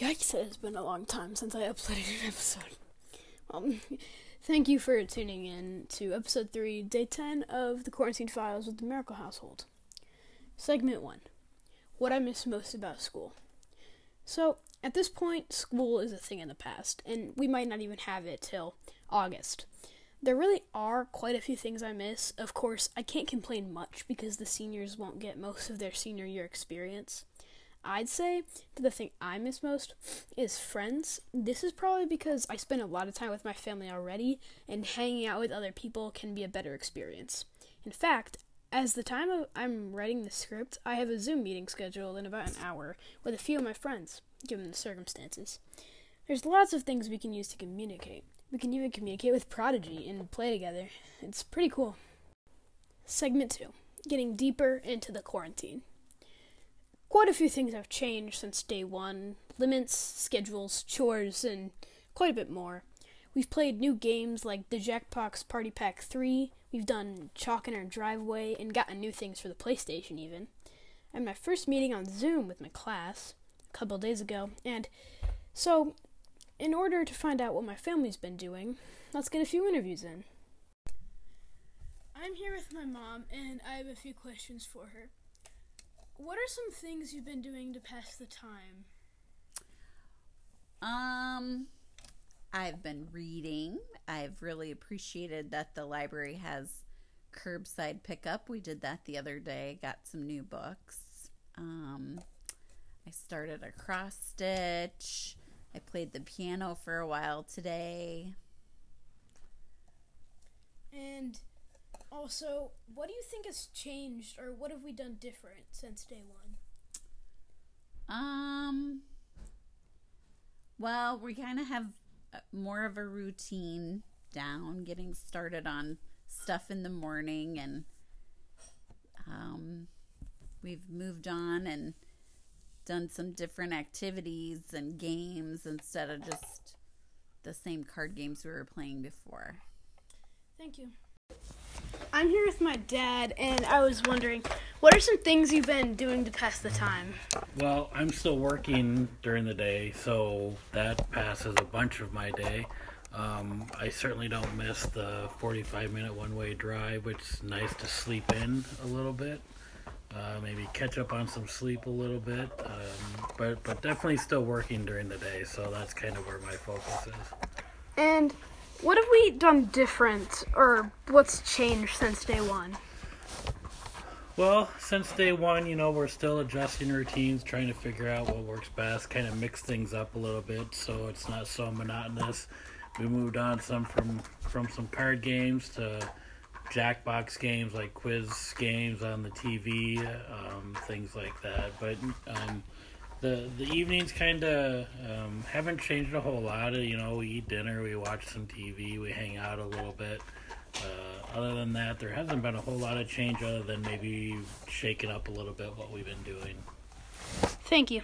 Yikes, it has been a long time since I uploaded an episode. Um, thank you for tuning in to episode 3, day 10 of the Quarantine Files with the Miracle Household. Segment 1 What I Miss Most About School. So, at this point, school is a thing in the past, and we might not even have it till August. There really are quite a few things I miss. Of course, I can't complain much because the seniors won't get most of their senior year experience. I'd say the thing I miss most is friends. This is probably because I spend a lot of time with my family already, and hanging out with other people can be a better experience. In fact, as the time of I'm writing the script, I have a Zoom meeting scheduled in about an hour with a few of my friends, given the circumstances. There's lots of things we can use to communicate. We can even communicate with Prodigy and play together. It's pretty cool. Segment 2 Getting deeper into the quarantine. Quite a few things have changed since day one limits, schedules, chores, and quite a bit more. We've played new games like the Jackbox Party Pack 3, we've done Chalk in our driveway, and gotten new things for the PlayStation even. I had my first meeting on Zoom with my class a couple days ago, and so, in order to find out what my family's been doing, let's get a few interviews in. I'm here with my mom, and I have a few questions for her. What are some things you've been doing to pass the time? Um, I've been reading. I've really appreciated that the library has curbside pickup. We did that the other day. Got some new books. Um, I started a cross stitch. I played the piano for a while today. And also, what do you think has changed, or what have we done different since day one? Um, well, we kind of have uh, more of a routine down, getting started on stuff in the morning, and um, we've moved on and done some different activities and games instead of just the same card games we were playing before. Thank you. I'm here with my dad, and I was wondering, what are some things you've been doing to pass the time? Well, I'm still working during the day, so that passes a bunch of my day. Um, I certainly don't miss the 45 minute one way drive, which is nice to sleep in a little bit. Uh, maybe catch up on some sleep a little bit, um, but but definitely still working during the day. So that's kind of where my focus is. And what have we done different, or what's changed since day one? Well, since day one, you know, we're still adjusting routines, trying to figure out what works best, kind of mix things up a little bit so it's not so monotonous. We moved on some from from some card games to Jackbox games like quiz games on the TV, um, things like that. But um, the the evenings kind of um, haven't changed a whole lot. You know, we eat dinner, we watch some TV, we hang out a little bit. Uh, other than that, there hasn't been a whole lot of change other than maybe shaking up a little bit what we've been doing. Thank you.